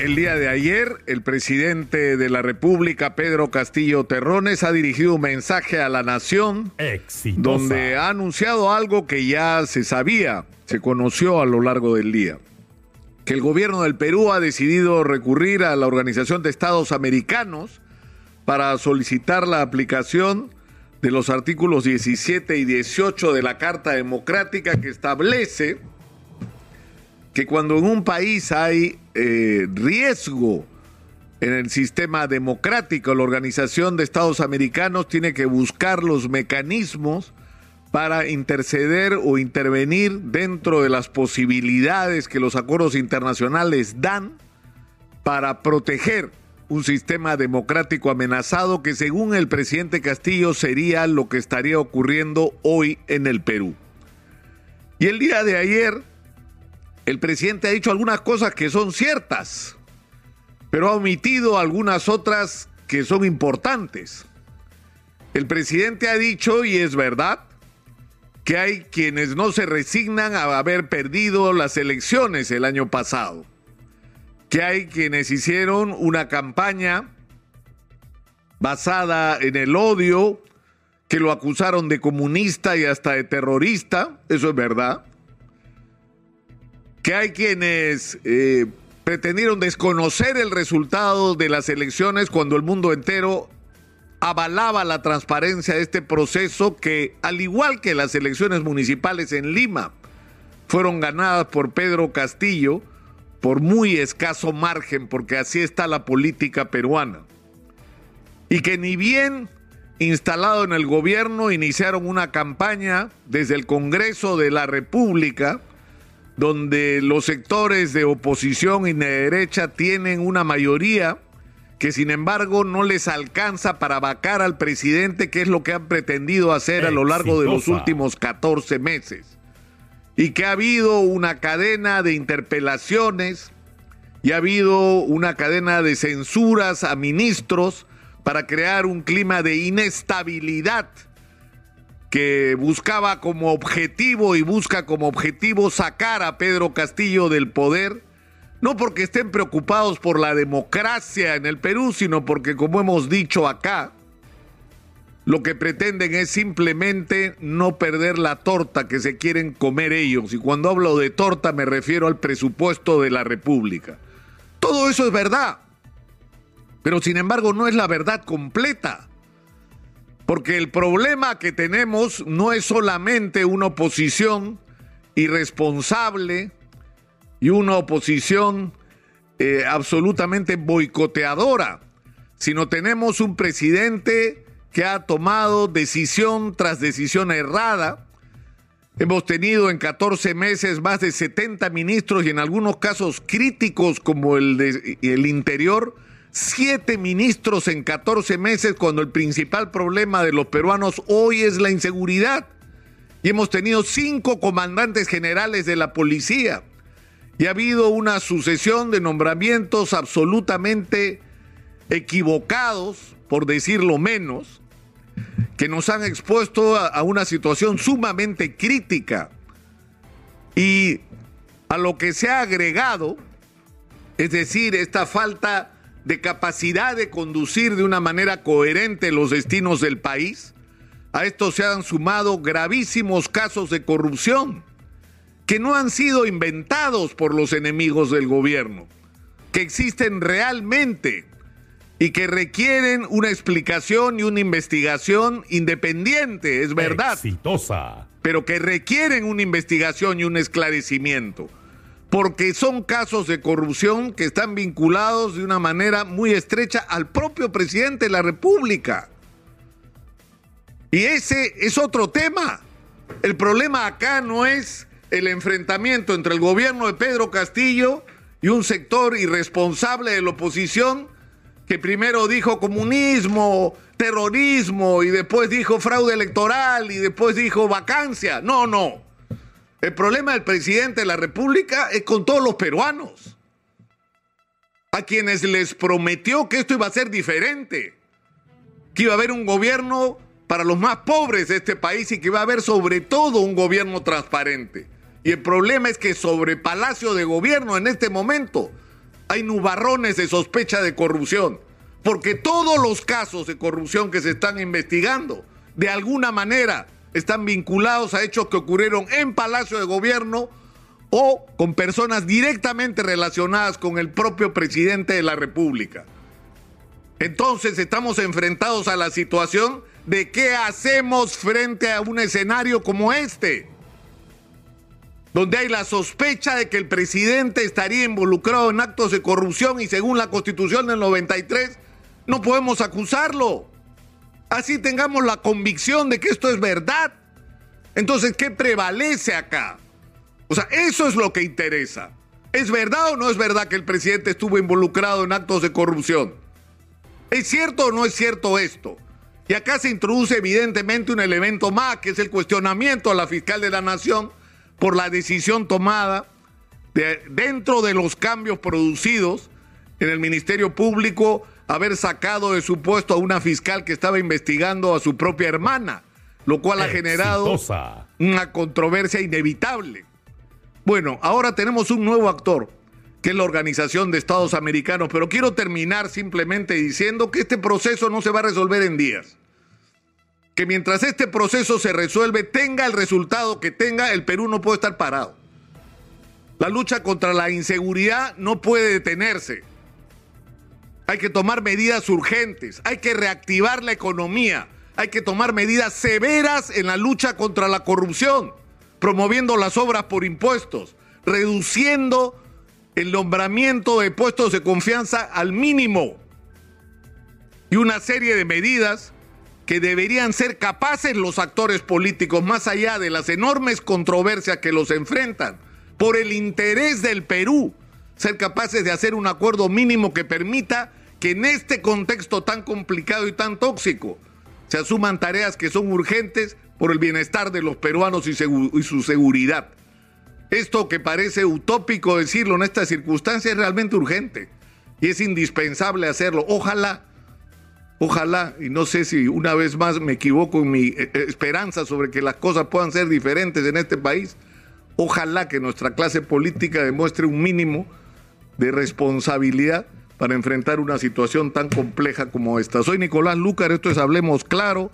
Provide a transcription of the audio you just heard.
El día de ayer, el presidente de la República, Pedro Castillo Terrones, ha dirigido un mensaje a la nación Exitosa. donde ha anunciado algo que ya se sabía, se conoció a lo largo del día. Que el gobierno del Perú ha decidido recurrir a la Organización de Estados Americanos para solicitar la aplicación de los artículos 17 y 18 de la Carta Democrática que establece que cuando en un país hay eh, riesgo en el sistema democrático, la Organización de Estados Americanos tiene que buscar los mecanismos para interceder o intervenir dentro de las posibilidades que los acuerdos internacionales dan para proteger un sistema democrático amenazado que según el presidente Castillo sería lo que estaría ocurriendo hoy en el Perú. Y el día de ayer el presidente ha dicho algunas cosas que son ciertas, pero ha omitido algunas otras que son importantes. El presidente ha dicho, y es verdad, que hay quienes no se resignan a haber perdido las elecciones el año pasado, que hay quienes hicieron una campaña basada en el odio, que lo acusaron de comunista y hasta de terrorista, eso es verdad que hay quienes eh, pretendieron desconocer el resultado de las elecciones cuando el mundo entero avalaba la transparencia de este proceso que, al igual que las elecciones municipales en Lima, fueron ganadas por Pedro Castillo por muy escaso margen, porque así está la política peruana. Y que ni bien instalado en el gobierno iniciaron una campaña desde el Congreso de la República, donde los sectores de oposición y de derecha tienen una mayoría que sin embargo no les alcanza para vacar al presidente, que es lo que han pretendido hacer a lo largo de los últimos 14 meses. Y que ha habido una cadena de interpelaciones y ha habido una cadena de censuras a ministros para crear un clima de inestabilidad que buscaba como objetivo y busca como objetivo sacar a Pedro Castillo del poder, no porque estén preocupados por la democracia en el Perú, sino porque, como hemos dicho acá, lo que pretenden es simplemente no perder la torta que se quieren comer ellos. Y cuando hablo de torta me refiero al presupuesto de la República. Todo eso es verdad, pero sin embargo no es la verdad completa. Porque el problema que tenemos no es solamente una oposición irresponsable y una oposición eh, absolutamente boicoteadora, sino tenemos un presidente que ha tomado decisión tras decisión errada. Hemos tenido en 14 meses más de 70 ministros y en algunos casos críticos como el de el interior, siete ministros en 14 meses cuando el principal problema de los peruanos hoy es la inseguridad. Y hemos tenido cinco comandantes generales de la policía. Y ha habido una sucesión de nombramientos absolutamente equivocados, por decirlo menos, que nos han expuesto a, a una situación sumamente crítica. Y a lo que se ha agregado, es decir, esta falta de capacidad de conducir de una manera coherente los destinos del país. A esto se han sumado gravísimos casos de corrupción que no han sido inventados por los enemigos del gobierno, que existen realmente y que requieren una explicación y una investigación independiente, es verdad. Exitosa. Pero que requieren una investigación y un esclarecimiento porque son casos de corrupción que están vinculados de una manera muy estrecha al propio presidente de la República. Y ese es otro tema. El problema acá no es el enfrentamiento entre el gobierno de Pedro Castillo y un sector irresponsable de la oposición que primero dijo comunismo, terrorismo y después dijo fraude electoral y después dijo vacancia. No, no. El problema del presidente de la República es con todos los peruanos, a quienes les prometió que esto iba a ser diferente, que iba a haber un gobierno para los más pobres de este país y que iba a haber sobre todo un gobierno transparente. Y el problema es que sobre Palacio de Gobierno en este momento hay nubarrones de sospecha de corrupción, porque todos los casos de corrupción que se están investigando, de alguna manera, están vinculados a hechos que ocurrieron en Palacio de Gobierno o con personas directamente relacionadas con el propio presidente de la República. Entonces estamos enfrentados a la situación de qué hacemos frente a un escenario como este, donde hay la sospecha de que el presidente estaría involucrado en actos de corrupción y según la constitución del 93 no podemos acusarlo. Así tengamos la convicción de que esto es verdad. Entonces, ¿qué prevalece acá? O sea, eso es lo que interesa. ¿Es verdad o no es verdad que el presidente estuvo involucrado en actos de corrupción? ¿Es cierto o no es cierto esto? Y acá se introduce evidentemente un elemento más, que es el cuestionamiento a la fiscal de la Nación por la decisión tomada de, dentro de los cambios producidos en el Ministerio Público, haber sacado de su puesto a una fiscal que estaba investigando a su propia hermana, lo cual ha generado una controversia inevitable. Bueno, ahora tenemos un nuevo actor, que es la Organización de Estados Americanos, pero quiero terminar simplemente diciendo que este proceso no se va a resolver en días. Que mientras este proceso se resuelve, tenga el resultado que tenga, el Perú no puede estar parado. La lucha contra la inseguridad no puede detenerse. Hay que tomar medidas urgentes, hay que reactivar la economía, hay que tomar medidas severas en la lucha contra la corrupción, promoviendo las obras por impuestos, reduciendo el nombramiento de puestos de confianza al mínimo y una serie de medidas que deberían ser capaces los actores políticos, más allá de las enormes controversias que los enfrentan, por el interés del Perú, ser capaces de hacer un acuerdo mínimo que permita que en este contexto tan complicado y tan tóxico se asuman tareas que son urgentes por el bienestar de los peruanos y, su seguridad. Esto que parece utópico decirlo en estas circunstancias es realmente urgente y es indispensable hacerlo. Ojalá, ojalá, y no sé si una vez más me equivoco en mi eh, eh, esperanza sobre que las cosas puedan ser diferentes en este país, ojalá que nuestra clase política demuestre un mínimo de responsabilidad para enfrentar una situación tan compleja como esta. Soy Nicolás Lucar, esto es Hablemos Claro.